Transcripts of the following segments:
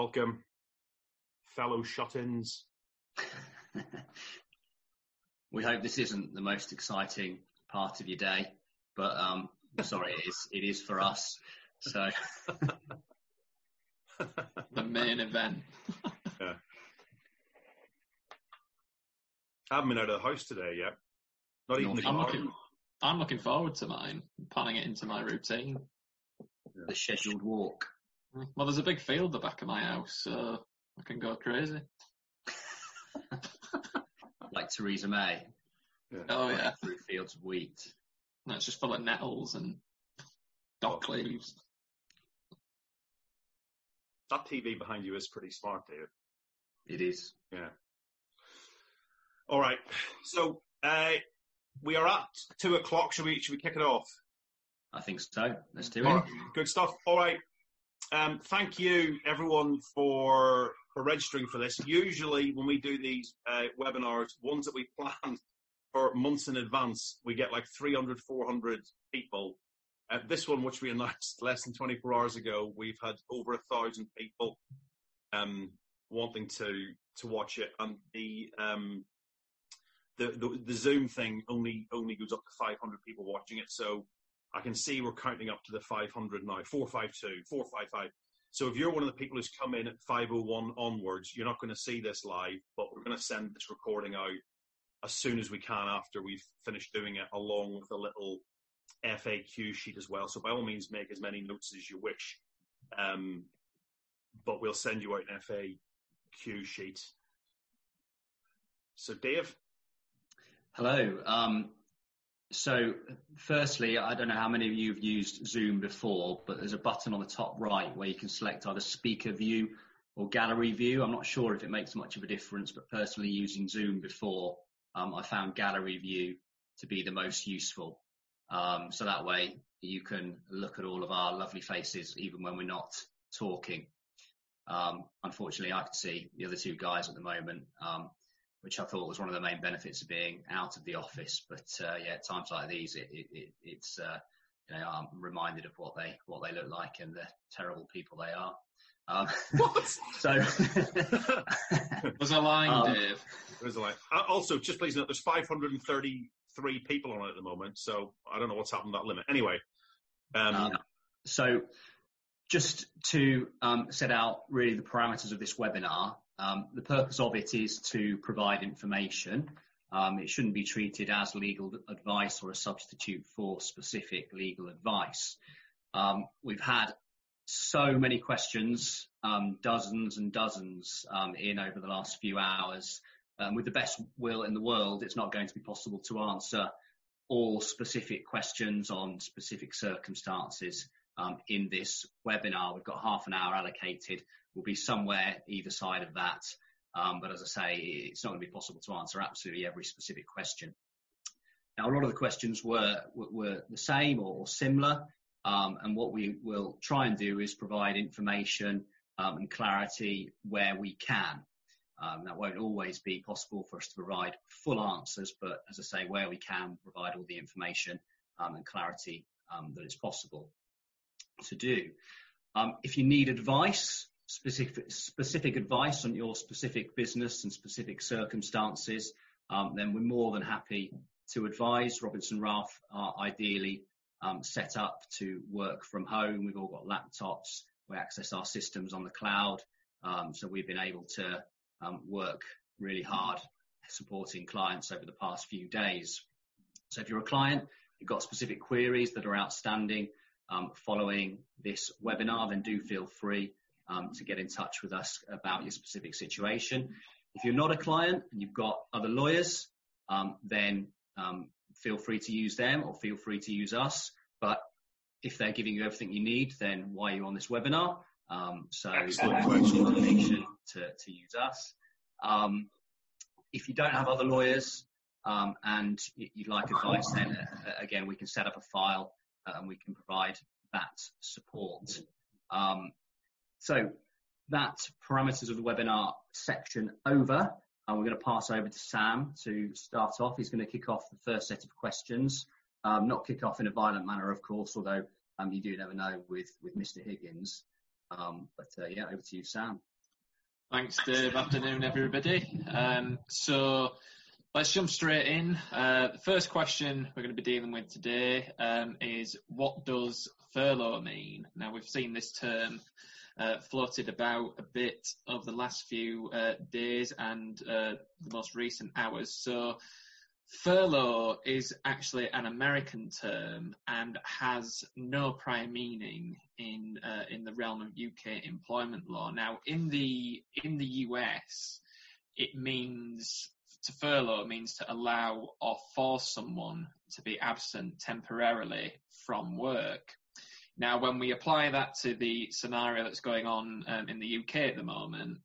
welcome, fellow shut-ins. we hope this isn't the most exciting part of your day, but um, sorry, it is. It is for us. So the main event. yeah. I haven't been out of the house today yet. Not even the I'm looking, I'm looking forward to mine, planning it into my routine. Yeah. The scheduled walk. Well, there's a big field at the back of my house, so I can go crazy. like Theresa May. Yeah. Oh yeah. Through fields of wheat. No, it's just full of nettles and dock leaves. That TV behind you is pretty smart, Dave. It is. Yeah. All right. So uh, we are at two o'clock. Should we should we kick it off? I think so. Let's do it. Good stuff. All right. Um, thank you, everyone, for for registering for this. Usually, when we do these uh, webinars, ones that we plan for months in advance, we get like 300, 400 people. Uh, this one, which we announced less than 24 hours ago, we've had over a thousand people um, wanting to to watch it, and the um, the, the, the Zoom thing only only goes up to 500 people watching it. So I can see we're counting up to the 500 now, 452, 455. So if you're one of the people who's come in at 501 onwards, you're not going to see this live, but we're going to send this recording out as soon as we can after we've finished doing it, along with a little FAQ sheet as well. So by all means, make as many notes as you wish. Um, but we'll send you out an FAQ sheet. So Dave, Hello. Um, so, firstly, I don't know how many of you have used Zoom before, but there's a button on the top right where you can select either speaker view or gallery view. I'm not sure if it makes much of a difference, but personally, using Zoom before, um, I found gallery view to be the most useful. Um, so that way you can look at all of our lovely faces even when we're not talking. Um, unfortunately, I can see the other two guys at the moment. Um, which I thought was one of the main benefits of being out of the office. But uh, yeah, at times like these, it, it, it, it's uh, you know I'm reminded of what they what they look like and the terrible people they are. Um, what? so was a line, um, Dave. Was a line. Uh, also, just please note, there's 533 people on it at the moment, so I don't know what's happened to that limit. Anyway, um, um, so just to um, set out really the parameters of this webinar, um, the purpose of it is to provide information. Um, it shouldn't be treated as legal advice or a substitute for specific legal advice. Um, we've had so many questions, um, dozens and dozens um, in over the last few hours. Um, with the best will in the world, it's not going to be possible to answer all specific questions on specific circumstances um, in this webinar. We've got half an hour allocated. We'll be somewhere either side of that. Um, but as I say, it's not going to be possible to answer absolutely every specific question. Now, a lot of the questions were, were the same or similar. Um, and what we will try and do is provide information um, and clarity where we can. Um, that won't always be possible for us to provide full answers, but as I say, where we can provide all the information um, and clarity um, that is possible to do. Um, if you need advice, specific, specific advice on your specific business and specific circumstances, um, then we're more than happy to advise. Robinson Ralph are ideally um, set up to work from home. We've all got laptops. We access our systems on the cloud. Um, so we've been able to um, work really hard supporting clients over the past few days. So if you're a client, you've got specific queries that are outstanding, um, following this webinar, then do feel free um, to get in touch with us about your specific situation. If you're not a client and you've got other lawyers, um, then um, feel free to use them or feel free to use us. But if they're giving you everything you need, then why are you on this webinar? Um, so information to, to use us. Um, if you don't have other lawyers um, and you'd like advice, then uh, again, we can set up a file uh, and we can provide that support. Um, so that parameters of the webinar section over. And we're going to pass over to Sam to start off. He's going to kick off the first set of questions. Um, not kick off in a violent manner, of course, although um, you do never know with, with Mr. Higgins. Um, but uh, yeah, over to you, Sam. Thanks, Dave. Afternoon, everybody. Um, so let's jump straight in. Uh, the first question we're going to be dealing with today um, is what does furlough mean? Now, we've seen this term uh, floated about a bit over the last few uh, days and uh, the most recent hours. So Furlough is actually an American term and has no prior meaning in uh, in the realm of UK employment law. Now, in the in the US, it means to furlough means to allow or force someone to be absent temporarily from work. Now, when we apply that to the scenario that's going on um, in the UK at the moment,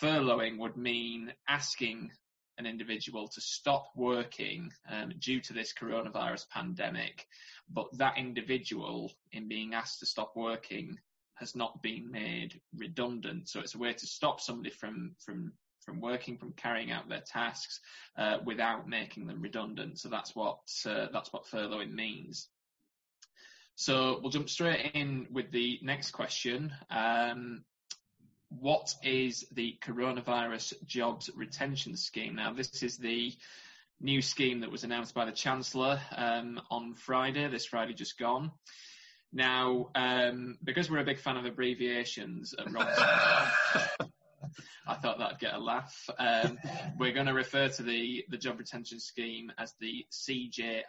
furloughing would mean asking an individual to stop working um, due to this coronavirus pandemic, but that individual, in being asked to stop working, has not been made redundant. So it's a way to stop somebody from from from working, from carrying out their tasks uh, without making them redundant. So that's what uh, that's what furloughing means. So we'll jump straight in with the next question. Um, what is the coronavirus jobs retention scheme? Now, this is the new scheme that was announced by the Chancellor um, on Friday, this Friday just gone. Now, um, because we're a big fan of abbreviations at I thought that'd get a laugh. Um, we're going to refer to the, the job retention scheme as the CJRS.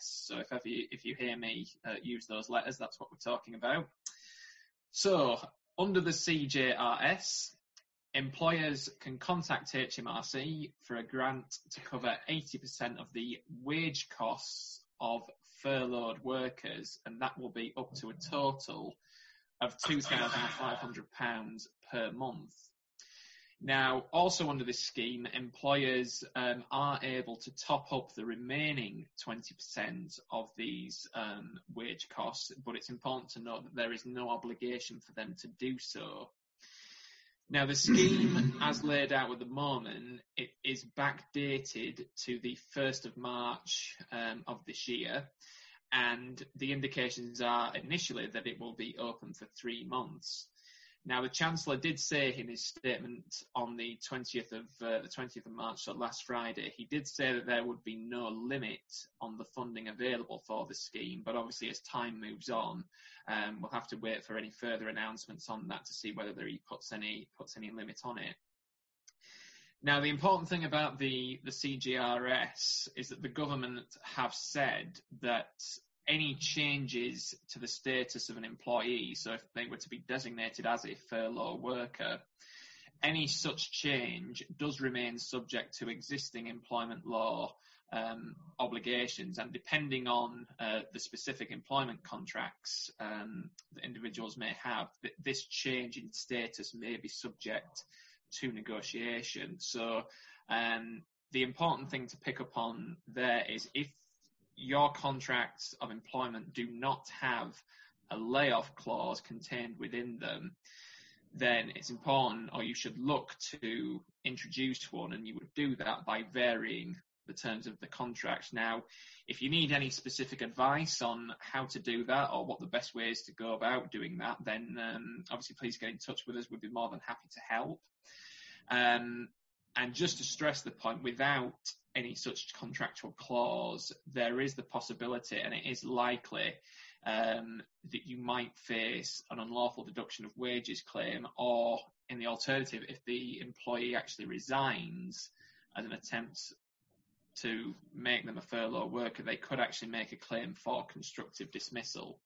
So if, you, if you hear me uh, use those letters, that's what we're talking about. So under the CJRS, employers can contact HMRC for a grant to cover 80% of the wage costs of furloughed workers, and that will be up to a total of £2,500 per month. Now, also under this scheme, employers um, are able to top up the remaining 20% of these um, wage costs, but it's important to note that there is no obligation for them to do so. Now, the scheme, as laid out at the moment, it is backdated to the 1st of March um, of this year, and the indications are initially that it will be open for three months. Now, the Chancellor did say in his statement on the 20th of uh, the 20th of March, so last Friday, he did say that there would be no limit on the funding available for the scheme. But obviously, as time moves on, um, we'll have to wait for any further announcements on that to see whether he puts any puts any limit on it. Now, the important thing about the, the CJRS is that the government have said that any changes to the status of an employee, so if they were to be designated as a furlough worker, any such change does remain subject to existing employment law um, obligations, and depending on uh, the specific employment contracts um, that individuals may have, th- this change in status may be subject to negotiation. So, um, the important thing to pick up on there is if your contracts of employment do not have a layoff clause contained within them, then it's important or you should look to introduce one and you would do that by varying the terms of the contract. Now, if you need any specific advice on how to do that or what the best way is to go about doing that, then um, obviously please get in touch with us. We'd be more than happy to help. Um, and just to stress the point, without any such contractual clause, there is the possibility, and it is likely, um, that you might face an unlawful deduction of wages claim, or in the alternative, if the employee actually resigns as an attempt to make them a furlough worker, they could actually make a claim for constructive dismissal.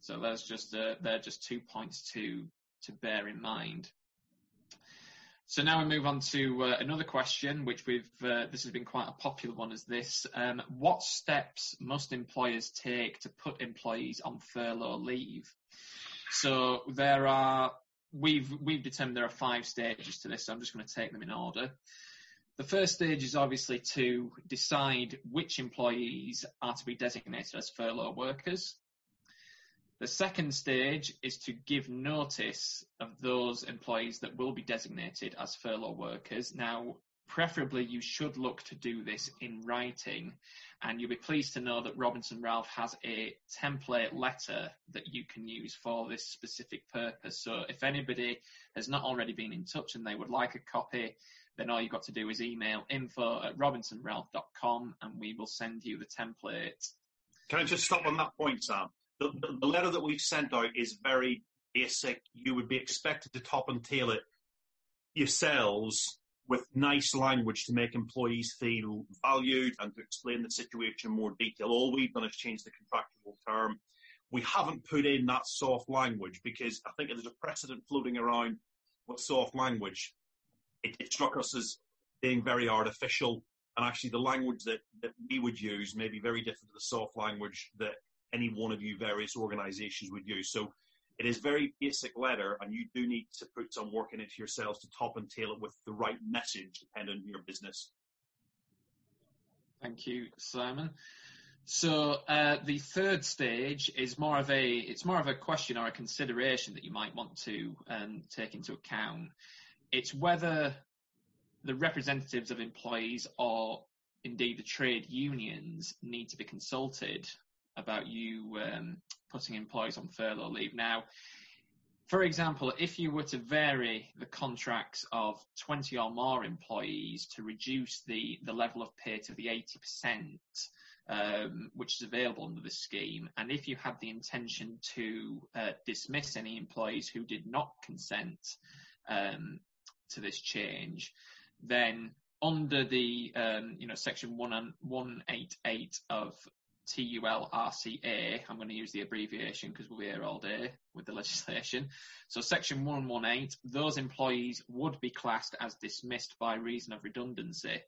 So there's just uh, are just two points to to bear in mind. So now we move on to uh, another question, which we've uh, this has been quite a popular one. Is this um, what steps must employers take to put employees on furlough leave? So there are we've we've determined there are five stages to this. So I'm just going to take them in order. The first stage is obviously to decide which employees are to be designated as furlough workers. The second stage is to give notice of those employees that will be designated as furlough workers. Now, preferably you should look to do this in writing and you'll be pleased to know that Robinson Ralph has a template letter that you can use for this specific purpose. So if anybody has not already been in touch and they would like a copy, then all you've got to do is email info at robinsonralph.com and we will send you the template. Can I just stop on that point, Sam? The, the, letter that we've sent out is very basic. You would be expected to top and tail it yourselves with nice language to make employees feel valued and to explain the situation in more detail. All we've done is change the contractual term. We haven't put in that soft language because I think there's a precedent floating around with soft language. It, it struck us as being very artificial and actually the language that, that we would use may be very different to the soft language that any one of you various organizations would use. So it is very basic letter, and you do need to put some work in it yourselves to top and tail it with the right message depending on your business. Thank you, Simon. So uh, the third stage is more of a it's more of a question or a consideration that you might want to um, take into account. It's whether the representatives of employees or indeed the trade unions need to be consulted about you um, putting employees on furlough leave. Now, for example, if you were to vary the contracts of 20 or more employees to reduce the, the level of pay to the 80%, um, which is available under the scheme, and if you had the intention to uh, dismiss any employees who did not consent um, to this change, then under the um, you know section 188 of TULRCA. I'm going to use the abbreviation because we'll be here all day with the legislation. So section 118, those employees would be classed as dismissed by reason of redundancy.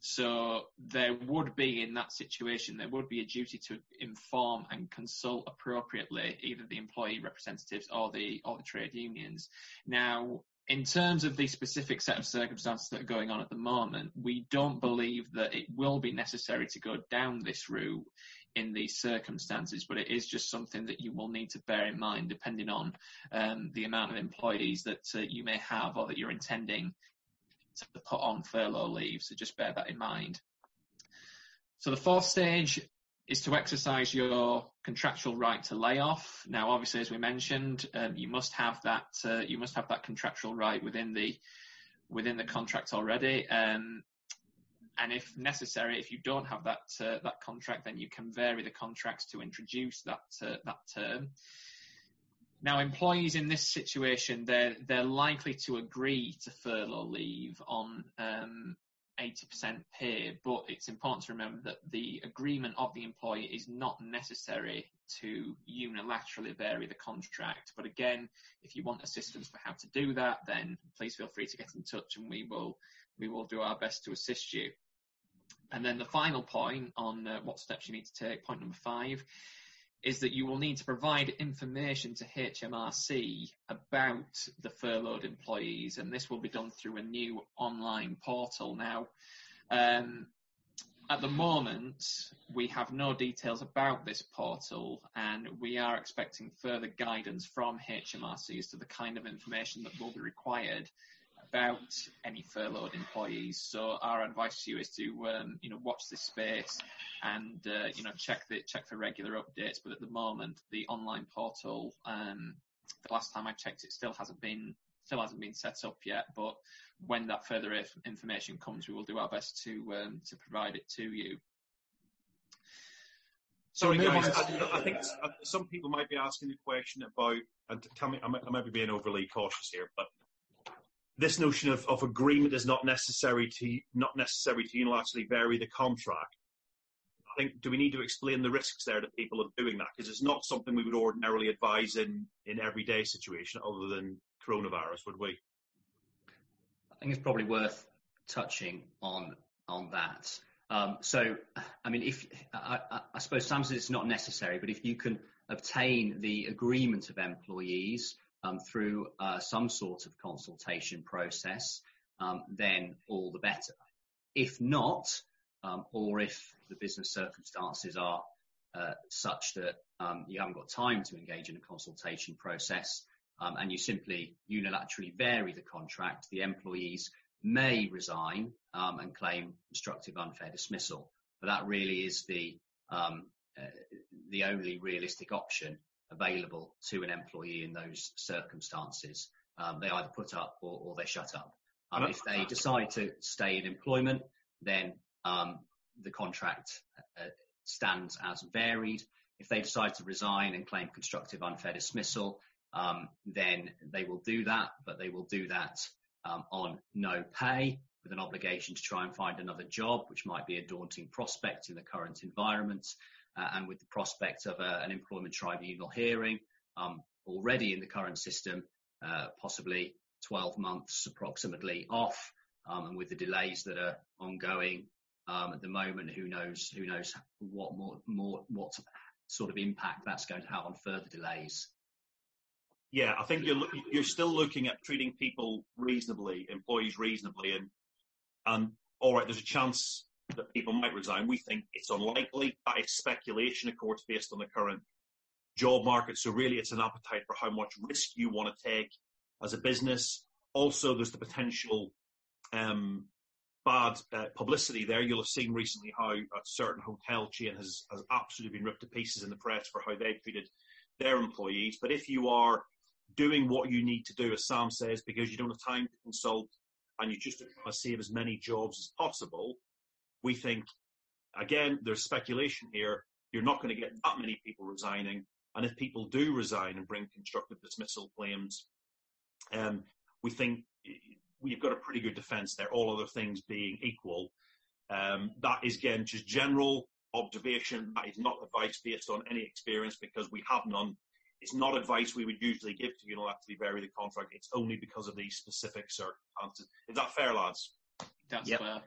So there would be in that situation, there would be a duty to inform and consult appropriately either the employee representatives or the or the trade unions. Now, in terms of the specific set of circumstances that are going on at the moment, we don't believe that it will be necessary to go down this route in these circumstances, but it is just something that you will need to bear in mind depending on um, the amount of employees that uh, you may have or that you're intending to put on furlough leave. So just bear that in mind. So the fourth stage is to exercise your contractual right to lay off. Now, obviously, as we mentioned, um, you must have that uh, you must have that contractual right within the within the contract already. Um, and if necessary, if you don't have that uh, that contract, then you can vary the contracts to introduce that uh, that term. Now, employees in this situation, they're they're likely to agree to furlough leave on um, 80% pay, but it's important to remember that the agreement of the employer is not necessary to unilaterally vary the contract. But again, if you want assistance for how to do that, then please feel free to get in touch and we will we will do our best to assist you. And then the final point on uh, what steps you need to take, point number five, is that you will need to provide information to HMRC about the furloughed employees, and this will be done through a new online portal. Now, um, at the moment, we have no details about this portal, and we are expecting further guidance from HMRC as to the kind of information that will be required about any furloughed employees. So our advice to you is to um, you know watch this space and uh, you know check the check for regular updates. But at the moment, the online portal, um, the last time I checked, it still hasn't been still hasn't been set up yet. But when that further information comes, we will do our best to um, to provide it to you. Sorry, guys. I, I, think uh, some people might be asking the question about, and tell me, I might, I might be being overly cautious here, but this notion of, of agreement is not necessary to not necessary to unilaterally vary the contract. I think do we need to explain the risks there to people of doing that because it's not something we would ordinarily advise in in everyday situation other than coronavirus, would we? I think it's probably worth touching on on that. Um, so, I mean, if I, I, suppose sometimes it's not necessary, but if you can obtain the agreement of employees um, through uh, some sort of consultation process, um, then all the better. If not, um, or if the business circumstances are uh, such that um, you haven't got time to engage in a consultation process um, and you simply unilaterally vary the contract, the employees may resign um, and claim constructive unfair dismissal. But that really is the uh, the only realistic option available to an employee in those circumstances. Um, they either put up or, or they shut up. Um, if they decide to stay in employment, then um, the contract uh, stands as varied. If they decide to resign and claim constructive unfair dismissal, um, then they will do that, but they will do that um, on no pay with an obligation to try and find another job, which might be a daunting prospect in the current environment, and with the prospect of a, uh, an employment tribunal hearing um, already in the current system, uh, possibly 12 months approximately off, um, and with the delays that are ongoing um, at the moment, who knows who knows what more, more what sort of impact that's going to have on further delays. Yeah, I think you're you're still looking at treating people reasonably, employees reasonably, and and all right, there's a chance that people might resign. We think it's unlikely. That is speculation, of course, based on the current job market. So really, it's an appetite for how much risk you want to take as a business. Also, there's the potential um, bad uh, publicity there. You'll have seen recently how a certain hotel chain has, has absolutely been ripped to pieces in the press for how they've treated their employees. But if you are doing what you need to do, as Sam says, because you don't have time to consult and you just want to save as many jobs as possible, we think, again, there's speculation here. You're not going to get that many people resigning. And if people do resign and bring constructive dismissal claims, um, we think we've got a pretty good defence there, all other things being equal. Um, that is, again, just general observation. That is not advice based on any experience because we have none. It's not advice we would usually give to unilaterally vary the contract. It's only because of these specific circumstances. Is that fair, lads? That's yep. fair.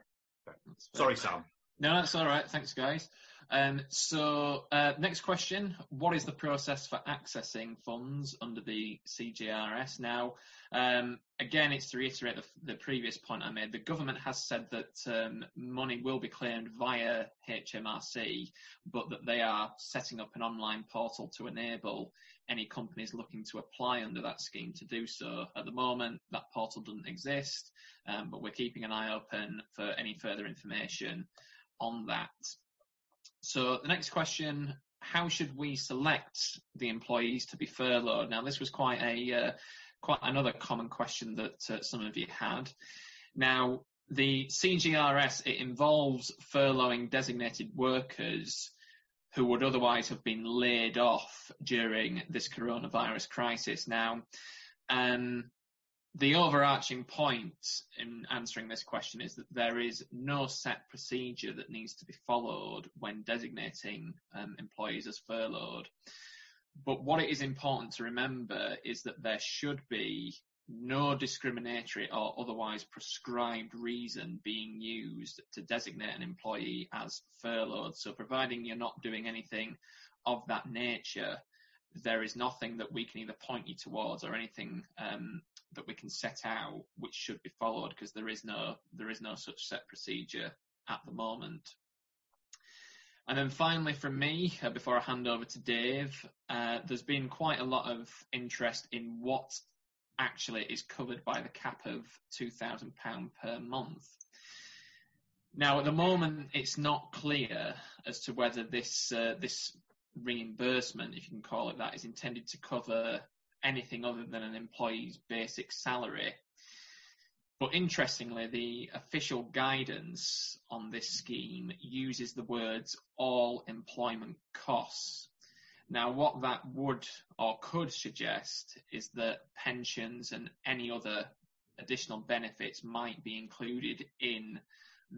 Okay. That's fair. Sorry, Sam. No, that's all right. Thanks, guys. Um, so, uh, next question: What is the process for accessing funds under the CJRS? Now, um, again, it's to reiterate the, the, previous point I made. The government has said that um, money will be claimed via HMRC, but that they are setting up an online portal to enable any companies looking to apply under that scheme to do so. At the moment, that portal doesn't exist, um, but we're keeping an eye open for any further information on that. So the next question, how should we select the employees to be furloughed? Now, this was quite a uh, quite another common question that uh, some of you had. Now, the CJRS, it involves furloughing designated workers who would otherwise have been laid off during this coronavirus crisis. Now, um, the overarching point in answering this question is that there is no set procedure that needs to be followed when designating um, employees as furloughed. But what it is important to remember is that there should be no discriminatory or otherwise prescribed reason being used to designate an employee as furloughed. So providing you're not doing anything of that nature, there is nothing that we can either point you towards or anything um, that we can set out which should be followed because there is no there is no such set procedure at the moment. And then finally, from me, uh, before I hand over to Dave, uh, there's been quite a lot of interest in what actually is covered by the cap of £2,000 per month. Now, at the moment, it's not clear as to whether this uh, this reimbursement, if you can call it that, is intended to cover anything other than an employee's basic salary. But interestingly, the official guidance on this scheme uses the words all employment costs. Now, what that would or could suggest is that pensions and any other additional benefits might be included in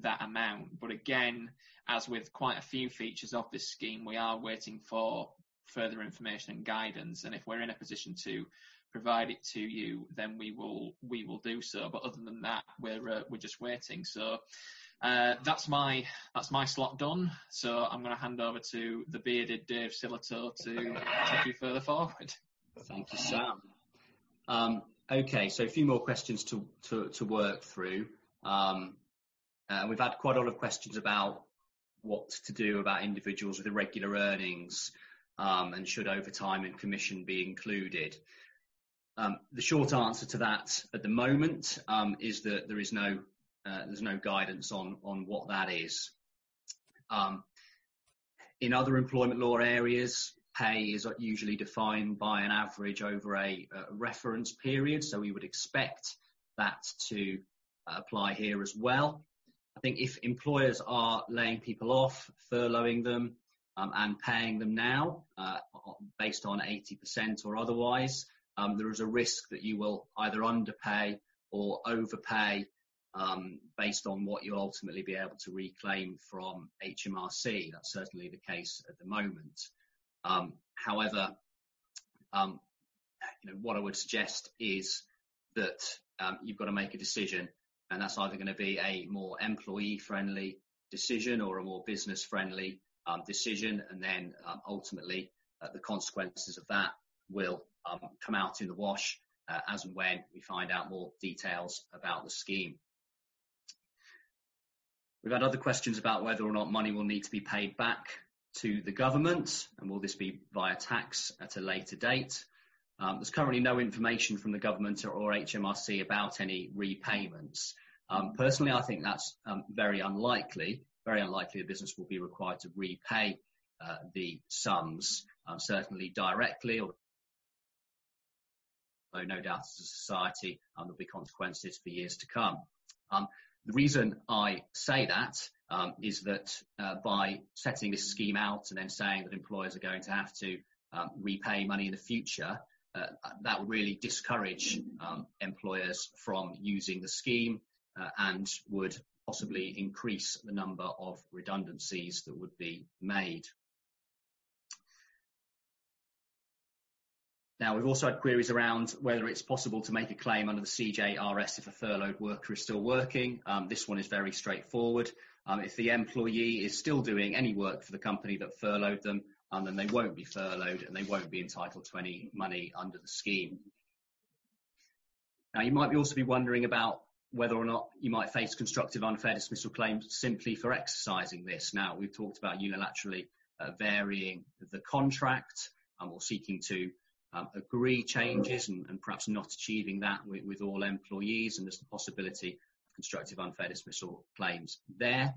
that amount. But again, as with quite a few features of this scheme, we are waiting for further information and guidance. And if we're in a position to provide it to you, then we will we will do so. But other than that, we're uh, we're just waiting. So uh, that's my that's my slot done. So I'm going to hand over to the bearded Dave Sillitoe to take you further forward. Thank you, Sam. Um, okay, so a few more questions to to, to work through. Um, uh, we've had quite a lot of questions about what to do about individuals with irregular earnings um, and should overtime and commission be included. um, the short answer to that at the moment um, is that there is no uh, there's no guidance on on what that is. Um, in other employment law areas, pay is usually defined by an average over a, a reference period, so we would expect that to uh, apply here as well. I think if employers are laying people off, furloughing them, um, and paying them now uh, based on 80% or otherwise, um, there is a risk that you will either underpay or overpay um, based on what you'll ultimately be able to reclaim from HMRC. That's certainly the case at the moment. Um, however, um, you know, what I would suggest is that um, you've got to make a decision, and that's either going to be a more employee-friendly decision or a more business-friendly um, decision, and then um, ultimately uh, the consequences of that will come out in the wash uh, as and when we find out more details about the scheme. We've had other questions about whether or not money will need to be paid back to the government, and will this be via tax at a later date? Um, there's currently no information from the government or, or HMRC about any repayments. Um, personally, I think that's um, very unlikely. Very unlikely a business will be required to repay uh, the sums, um, certainly directly, or no doubt as a society um, there'll be consequences for years to come. The reason I say that um, is that uh, by setting this scheme out and then saying that employers are going to have to um, repay money in the future, uh, that would really discourage um, employers from using the scheme uh, and would possibly increase the number of redundancies that would be made. Now, we've also had queries around whether it's possible to make a claim under the CJRS if a furloughed worker is still working. Um, this one is very straightforward. Um, if the employee is still doing any work for the company that furloughed them, um, then they won't be furloughed and they won't be entitled to any money under the scheme. Now, you might also be wondering about whether or not you might face constructive unfair dismissal claims simply for exercising this. Now, we've talked about unilaterally uh, varying the contract um, or seeking to um, agree changes and, and, perhaps not achieving that with, with, all employees, and there's the possibility of constructive unfair dismissal claims there.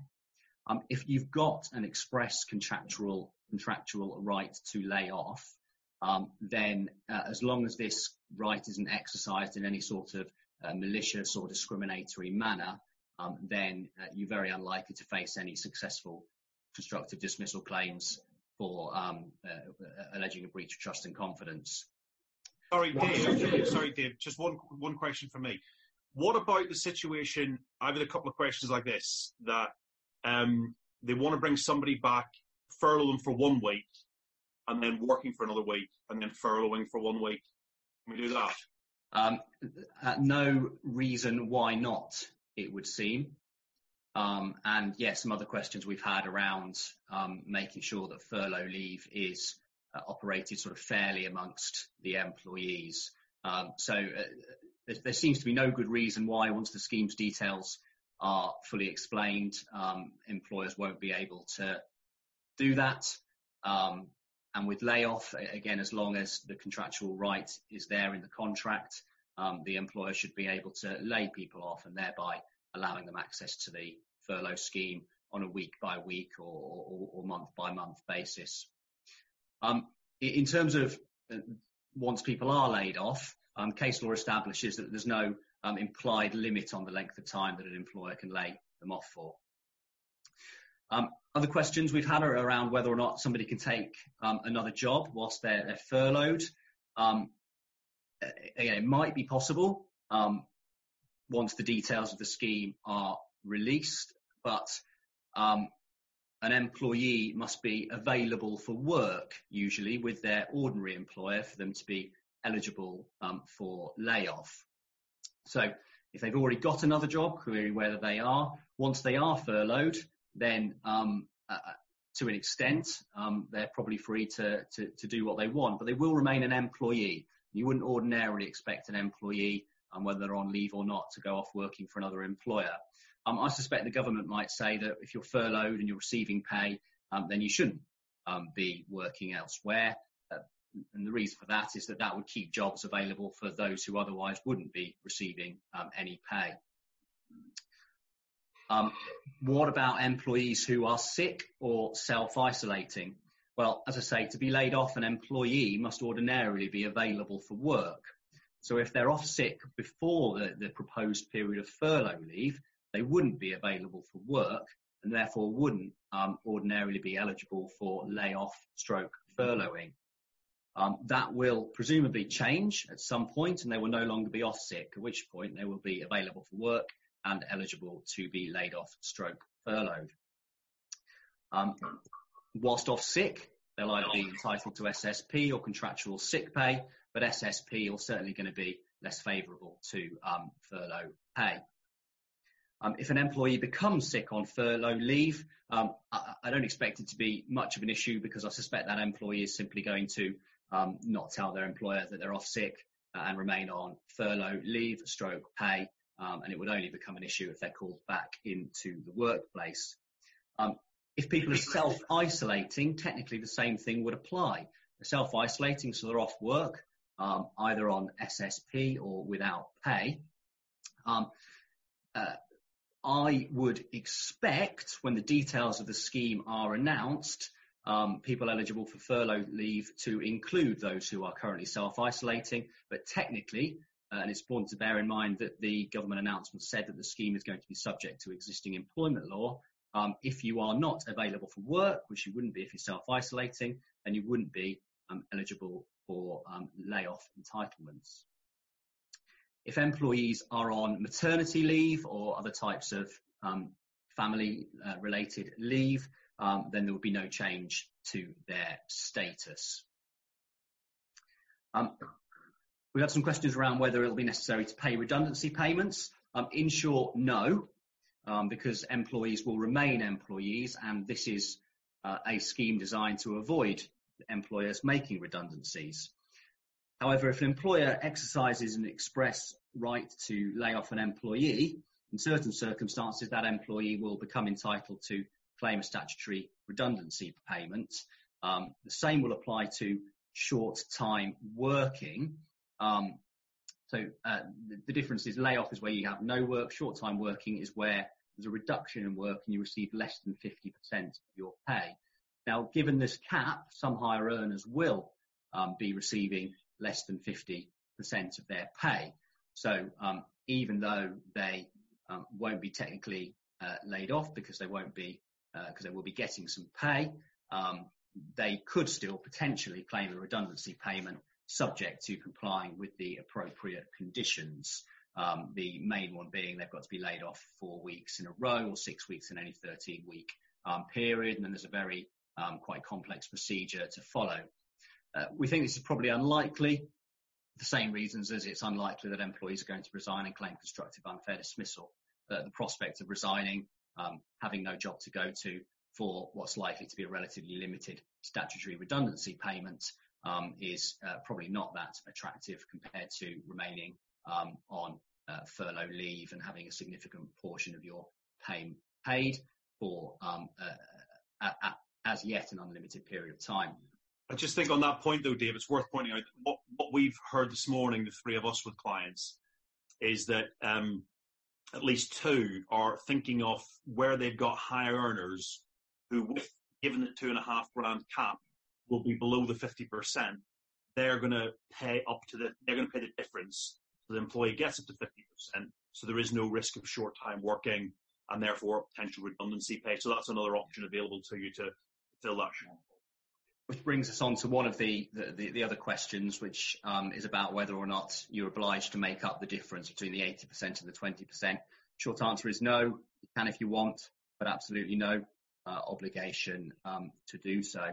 Um, if you've got an express contractual contractual right to lay off, um, then uh, as long as this right isn't exercised in any sort of uh, malicious or discriminatory manner, um, then uh, you're very unlikely to face any successful constructive dismissal claims for um, uh, uh, alleging a breach of trust and confidence. Sorry, Dave. sorry, Dave. Just one one question for me. What about the situation? I've had a couple of questions like this that um, they want to bring somebody back, furlough them for one week, and then working for another week, and then furloughing for one week. Can we do that? Um, uh, no reason why not. It would seem. Um, and yes, some other questions we've had around um, making sure that furlough leave is uh, operated sort of fairly amongst the employees. Um, so uh, there, there, seems to be no good reason why, once the scheme's details are fully explained, um, employers won't be able to do that. Um, and with layoff, again, as long as the contractual right is there in the contract, um, the employer should be able to lay people off and thereby allowing them access to the furlough scheme on a week by week or, or, or month by month basis. Um, in terms of uh, once people are laid off, um, case law establishes that there's no um, implied limit on the length of time that an employer can lay them off for. Um, other questions we've had are around whether or not somebody can take um, another job whilst they're, they're furloughed. Um, again, it might be possible once the details of the scheme are released, but um, an employee must be available for work, usually with their ordinary employer, for them to be eligible um, for layoff. So if they've already got another job, query whether they are. Once they are furloughed, then um, uh, to an extent, um, they're probably free to, to, to, do what they want, but they will remain an employee. You wouldn't ordinarily expect an employee um, whether they're on leave or not, to go off working for another employer. Um, I suspect the government might say that if you're furloughed and you're receiving pay, um, then you shouldn't um, be working elsewhere. Uh, and the reason for that is that that would keep jobs available for those who otherwise wouldn't be receiving um, any pay. Um, what about employees who are sick or self-isolating? Well, as I say, to be laid off, an employee must ordinarily be available for work. So if they're off sick before the, the proposed period of furlough leave, they wouldn't be available for work and therefore wouldn't um, ordinarily be eligible for layoff stroke furloughing. Um, that will presumably change at some point and they will no longer be off sick, at which point they will be available for work and eligible to be laid off stroke furloughed. Um, whilst off sick, they'll either be entitled to SSP or contractual sick pay, but SSP is certainly going to be less favourable to um, furlough pay. Um, if an employee becomes sick on furlough leave, um, I, I, don't expect it to be much of an issue because I suspect that employee is simply going to um, not tell their employer that they're off sick uh, and remain on furlough leave, stroke pay, um, and it would only become an issue if they're called back into the workplace. Um, if people are self-isolating, technically the same thing would apply. They're self-isolating, so they're off work, um, either on SSP or without pay. Uh, I would expect when the details of the scheme are announced, um, people eligible for furlough leave to include those who are currently self-isolating, but technically, uh, and it's important to bear in mind that the government announcement said that the scheme is going to be subject to existing employment law. Um, if you are not available for work, which you wouldn't be if you're self-isolating, then you wouldn't be um, eligible for um, layoff entitlements. If employees are on maternity leave or other types of um, family uh, related leave, um, then there will be no change to their status. Um, we've had some questions around whether it'll be necessary to pay redundancy payments. Um, in short, no, um, because employees will remain employees and this is uh, a scheme designed to avoid employers making redundancies. However, if an employer exercises an express right to lay off an employee, in certain circumstances, that employee will become entitled to claim a statutory redundancy payment. Um, the same will apply to short time working. Um, so uh, the, the, difference is layoff is where you have no work. Short time working is where there's a reduction in work and you receive less than 50% of your pay. Now, given this cap, some higher earners will um, be receiving less than 50% of their pay. So um, even though they um, won't be technically uh, laid off because they won't be because uh, they will be getting some pay, um, they could still potentially claim a redundancy payment subject to complying with the appropriate conditions. Um, the main one being they've got to be laid off four weeks in a row or six weeks in any 13 week um, period. And then there's a very um, quite complex procedure to follow. Uh, we think this is probably unlikely, the same reasons as it's unlikely that employees are going to resign and claim constructive unfair dismissal. Uh, the prospect of resigning, um, having no job to go to for what's likely to be a relatively limited statutory redundancy payment um, is uh, probably not that attractive compared to remaining um, on uh, furlough leave and having a significant portion of your pay paid for um, uh, as yet an unlimited period of time. I just think on that point, though, Dave, it's worth pointing out what, what we've heard this morning, the three of us with clients, is that um, at least two are thinking of where they've got higher earners who, with given the two and a half grand cap, will be below the 50%. They're going to pay up to the, they're going to pay the difference. So the employee gets up to 50%. So there is no risk of short time working and therefore potential redundancy pay. So that's another option available to you to Which brings us on to one of the, the, the other questions, which um, is about whether or not you're obliged to make up the difference between the 80% and the 20%. Short answer is no. You can if you want, but absolutely no uh, obligation um, to do so.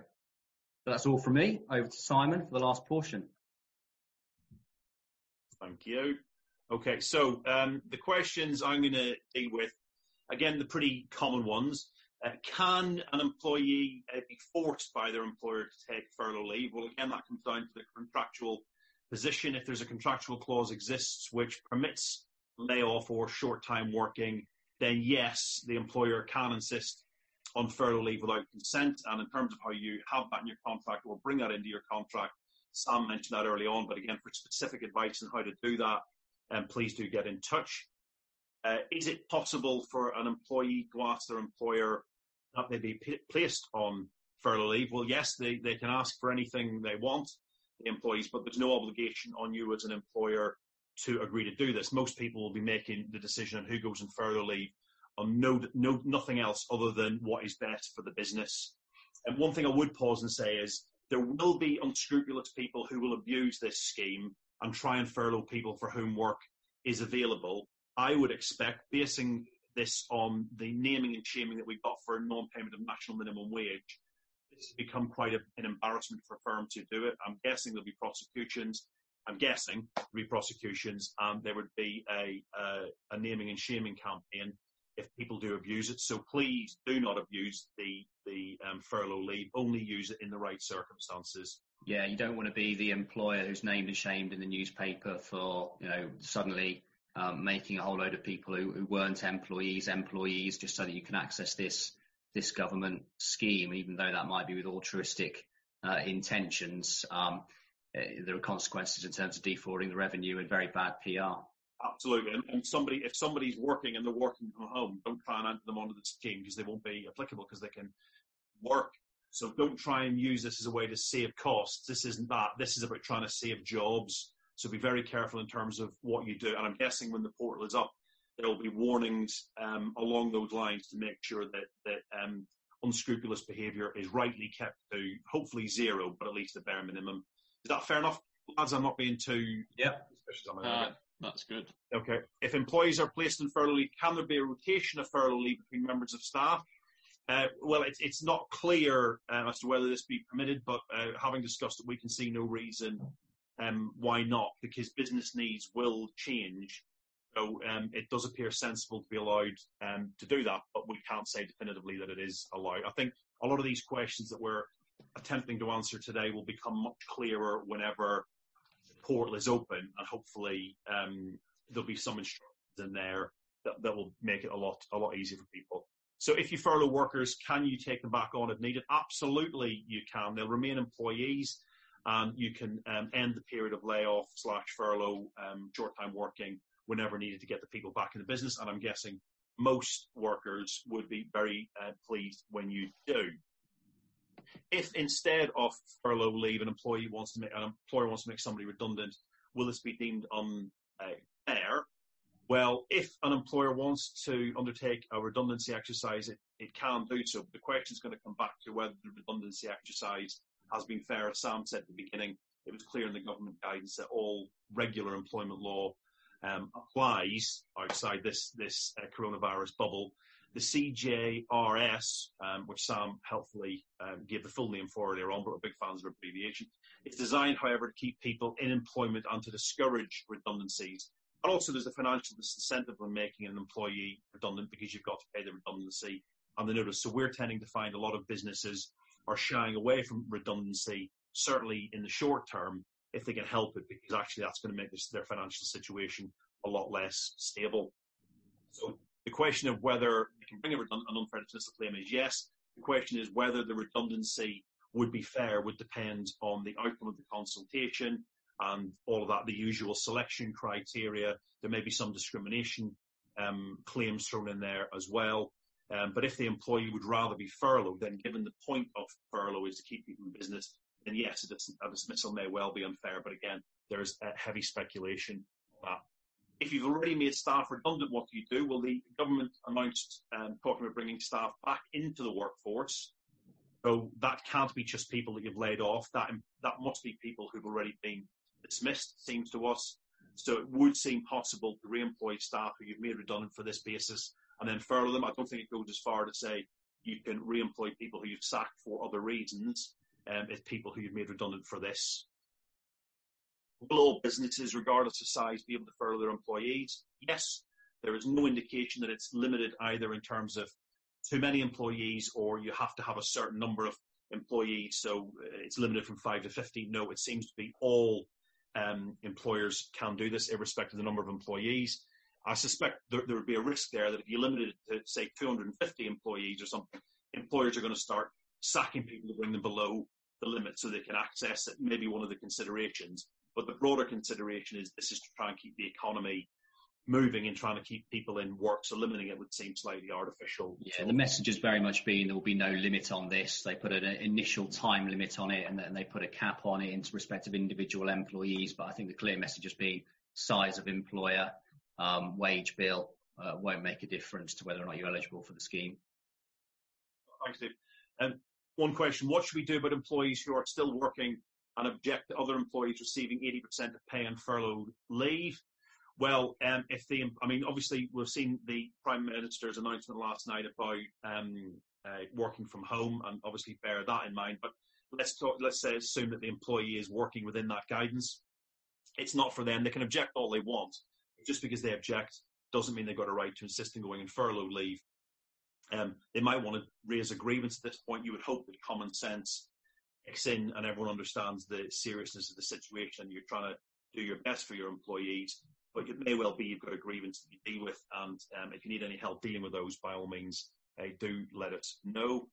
That's all from me. Over to Simon for the last portion. Thank you. Okay, so um, the questions I'm going to deal with, again, the pretty common ones. Uh, can an employee uh, be forced by their employer to take furlough leave? Well, again, that comes down to the contractual position. If there's a contractual clause exists which permits layoff or short time working, then yes, the employer can insist on furlough leave without consent. And in terms of how you have that in your contract or bring that into your contract, Sam mentioned that early on, but again, for specific advice on how to do that, um, please do get in touch. Uh, is it possible for an employee to ask their employer that they be p- placed on furlough leave? Well, yes, they, they can ask for anything they want, the employees, but there's no obligation on you as an employer to agree to do this. Most people will be making the decision on who goes on furlough leave on no, no, nothing else other than what is best for the business. And one thing I would pause and say is there will be unscrupulous people who will abuse this scheme and try and furlough people for whom work is available. I would expect, basing this on the naming and shaming that we got for non-payment of national minimum wage, this has become quite a, an embarrassment for a firm to do it. I'm guessing there'll be prosecutions. I'm guessing there'll be prosecutions, and there would be a, a, a naming and shaming campaign if people do abuse it. So please do not abuse the the um, furlough leave. Only use it in the right circumstances. Yeah, you don't want to be the employer who's named and shamed in the newspaper for you know suddenly um, making a whole load of people who, who, weren't employees employees just so that you can access this this government scheme, even though that might be with altruistic uh, intentions. Um, uh, there are consequences in terms of defrauding the revenue and very bad PR. Absolutely. And, and, somebody, if somebody's working and they're working from home, don't try and enter them onto the scheme because they won't be applicable because they can work. So don't try and use this as a way to save costs. This isn't that. This is about trying to save jobs. So be very careful in terms of what you do. And I'm guessing when the portal is up, there will be warnings um, along those lines to make sure that that um, unscrupulous behaviour is rightly kept to hopefully zero, but at least the bare minimum. Is that fair enough, lads? I'm not being too. Yeah. Uh, that's good. Okay. If employees are placed in furlough leave, can there be a rotation of furlough leave between members of staff? Uh, well, it's, it's not clear uh, as to whether this be permitted, but uh, having discussed it, we can see no reason um, why not, because business needs will change. So um, it does appear sensible to be allowed um, to do that, but we can't say definitively that it is allowed. I think a lot of these questions that we're attempting to answer today will become much clearer whenever the portal is open, and hopefully um, there'll be some instructions in there that, that will make it a lot a lot easier for people. So if you furlough workers, can you take them back on if needed? Absolutely, you can. They'll remain employees, and you can um, end the period of layoff slash furlough, um, short time working whenever needed to get the people back in the business. And I'm guessing most workers would be very uh, pleased when you do. If instead of furlough leave, an employee wants to make an employer wants to make somebody redundant, will this be deemed unfair? Well, if an employer wants to undertake a redundancy exercise, it, it can do so. The question is going to come back to whether the redundancy exercise has been fair. As Sam said at the beginning, it was clear in the government guidance that all regular employment law um, applies outside this this uh, coronavirus bubble. The CJRS, um, which Sam helpfully um, gave the full name for earlier on, but we're big fans of abbreviation. It's designed, however, to keep people in employment and to discourage redundancies. And also, there's a financial disincentive when making an employee redundant because you've got to pay the redundancy and the notice. So we're tending to find a lot of businesses are shying away from redundancy, certainly in the short term, if they can help it, because actually that's going to make this, their financial situation a lot less stable. So the question of whether they can bring a redund- an unfair dismissal claim is yes. The question is whether the redundancy would be fair would depend on the outcome of the consultation and all of that, the usual selection criteria. There may be some discrimination um, claims thrown in there as well. Um, but if the employee would rather be furloughed, then given the point of furlough is to keep people in business, then yes, a, dis- a dismissal may well be unfair. But again, there's heavy speculation if you've already made staff redundant, what do you do? Well, the government announced um, talking about bringing staff back into the workforce. So that can't be just people that you've laid off. That that must be people who've already been dismissed. Seems to us. So it would seem possible to re-employ staff who you've made redundant for this basis and then furlough them. I don't think it goes as far to say you can re-employ people who you've sacked for other reasons. Um, it's people who you've made redundant for this Will all businesses, regardless of size, be able to furlough their employees? Yes. There is no indication that it's limited either in terms of too many employees or you have to have a certain number of employees, so uh, it's limited from five to 15. No, it seems to be all um, employers can do this, irrespective of the number of employees. I suspect there, there, would be a risk there that if you limited it to, say, 250 employees or something, employers are going to start sacking people to bring them below the limit so they can access it, maybe one of the considerations. But the broader consideration is this is to try and keep the economy moving and trying to keep people in work. So limiting it would seem slightly artificial. Yeah, the message has very much been there will be no limit on this. They put an initial time limit on it and then they put a cap on it into respect of individual employees. But I think the clear message has been size of employer, um, wage bill uh, won't make a difference to whether or not you're eligible for the scheme. Thanks, Dave. Um, one question, what should we do about employees who are still working and object to other employees receiving 80% of pay and furlough leave? Well, um, if the, I mean, obviously we've seen the Prime Minister's announcement last night about um, uh, working from home, and obviously bear that in mind. But let's talk, let's say assume that the employee is working within that guidance. It's not for them. They can object all they want. Just because they object doesn't mean they've got a right to insist on going on furlough leave. Um, they might want to raise a grievance at this point. You would hope that common sense kicks in and everyone understands the seriousness of the situation. and You're trying to do your best for your employees but it may well be you've got a grievance to deal with, and um, if you need any help dealing with those, by all means, uh, do let us know.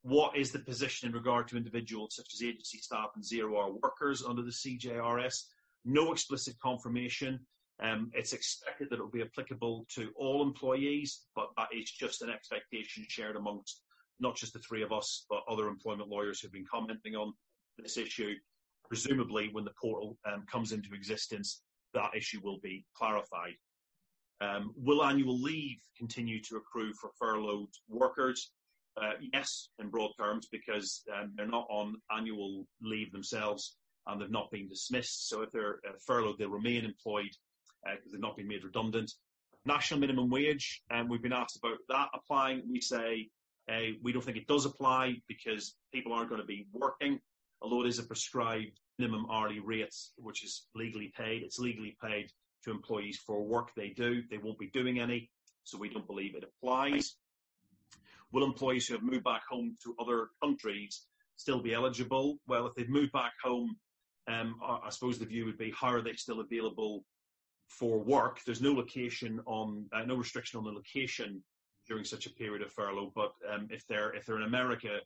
What is the position in regard to individuals such as agency staff and zero-hour workers under the CJRS? No explicit confirmation. Um, it's expected that it will be applicable to all employees, but that is just an expectation shared amongst not just the three of us, but other employment lawyers who've been commenting on this issue. Presumably, when the portal um, comes into existence, that issue will be clarified. Um, will annual leave continue to accrue for furloughed workers? Uh, yes, in broad terms, because um, they're not on annual leave themselves and they've not been dismissed. So if they're uh, furloughed, they'll remain employed because uh, they've not been made redundant. National minimum wage, and um, we've been asked about that applying. We say uh, we don't think it does apply because people aren't going to be working, although it is a prescribed minimum hourly rate, which is legally paid. It's legally paid to employees for work they do. They won't be doing any, so we don't believe it applies. Will employees who have moved back home to other countries still be eligible? Well, if they've moved back home, um, I suppose the view would be how are they still available for work? There's no location on, uh, no restriction on the location during such a period of furlough. But um, if they're if they're in America,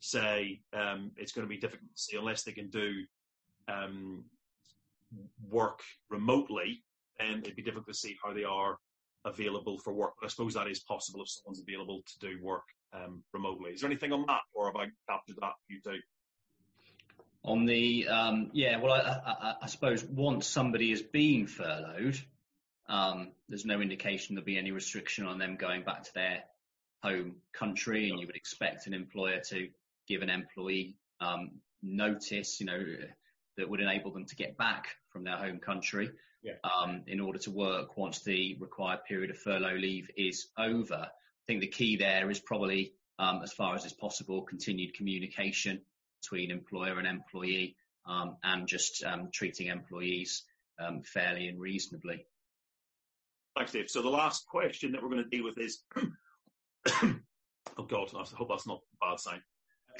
say um, it's going to be difficult to see unless they can do um, work remotely, and it'd be difficult to see how they are available for work. But I suppose that is possible if someone's available to do work um, remotely. Is there anything on that, or have I captured that you too? On the um, yeah, well, I, I, I, suppose once somebody has been furloughed, um, there's no indication there'll be any restriction on them going back to their home country, and you would expect an employer to give an employee um, notice, you know, that would enable them to get back from their home country yeah. um, in order to work once the required period of furlough leave is over. I think the key there is probably, um, as far as is possible, continued communication between employer and employee um, and just um, treating employees um, fairly and reasonably. Thanks, Dave. So the last question that we're going to deal with is, oh God, I hope that's not a bad sign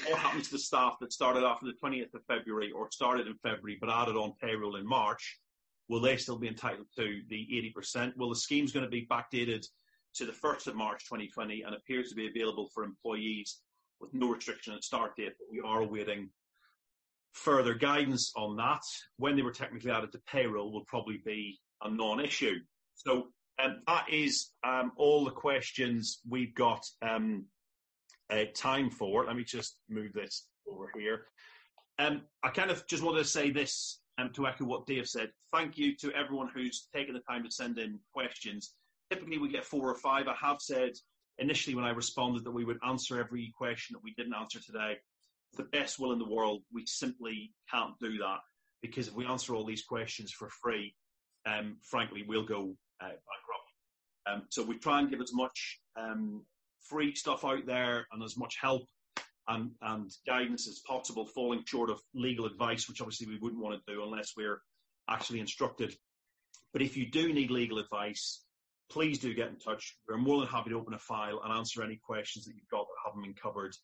what happens to the staff that started after the 20th of February or started in February but added on payroll in March? Will they still be entitled to the 80%? Well, the scheme's going to be backdated to the 1st of March 2020 and appears to be available for employees with no restriction at start date, but we are awaiting further guidance on that. When they were technically added to payroll will probably be a non-issue. So um, that is um, all the questions we've got um, uh, time for. Let me just move this over here. Um, I kind of just wanted to say this um, to echo what Dave said. Thank you to everyone who's taken the time to send in questions. Typically, we get four or five. I have said initially when I responded that we would answer every question that we didn't answer today. The best will in the world, we simply can't do that because if we answer all these questions for free, um, frankly, we'll go uh, bankrupt. Um, so we try and give as much um, free stuff out there and as much help and, and guidance as possible, falling short of legal advice, which obviously we wouldn't want to do unless we're actually instructed. But if you do need legal advice, please do get in touch. We're more than happy to open a file and answer any questions that you've got that haven't been covered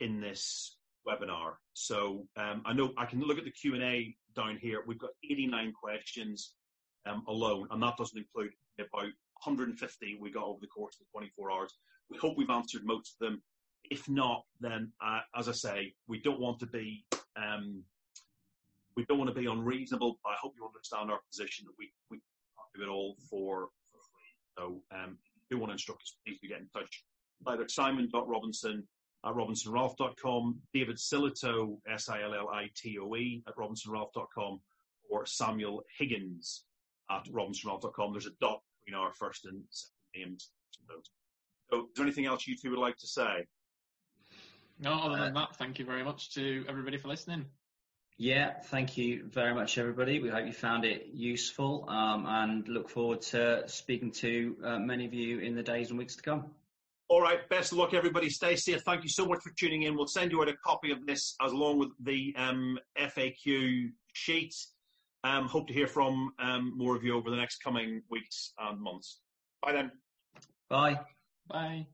in this webinar. So um, I know I can look at the Q&A down here. We've got 89 questions um, alone, and that doesn't include about 150 we got over the course of the 24 hours. We hope we've answered most of them. If not, then uh, as I say, we don't want to be um, we don't want to be unreasonable. But I hope you understand our position that we we do it all for. So um, if you want to instruct us, please do get in touch. Either simon.robinson at robinsonralph.com, David Sillitoe, S-I-L-L-I-T-O-E at robinsonralph.com, or Samuel Higgins at robinsonralph.com. There's a dot between our first and second names. So, is there anything else you two would like to say? No, other than that, thank you very much to everybody for listening. Yeah, thank you very much, everybody. We hope you found it useful um, and look forward to speaking to uh, many of you in the days and weeks to come. All right, best of luck, everybody. Stay safe. Thank you so much for tuning in. We'll send you out a copy of this as along with the um, FAQ sheet. Um, hope to hear from um, more of you over the next coming weeks and months. Bye then. Bye. Bye.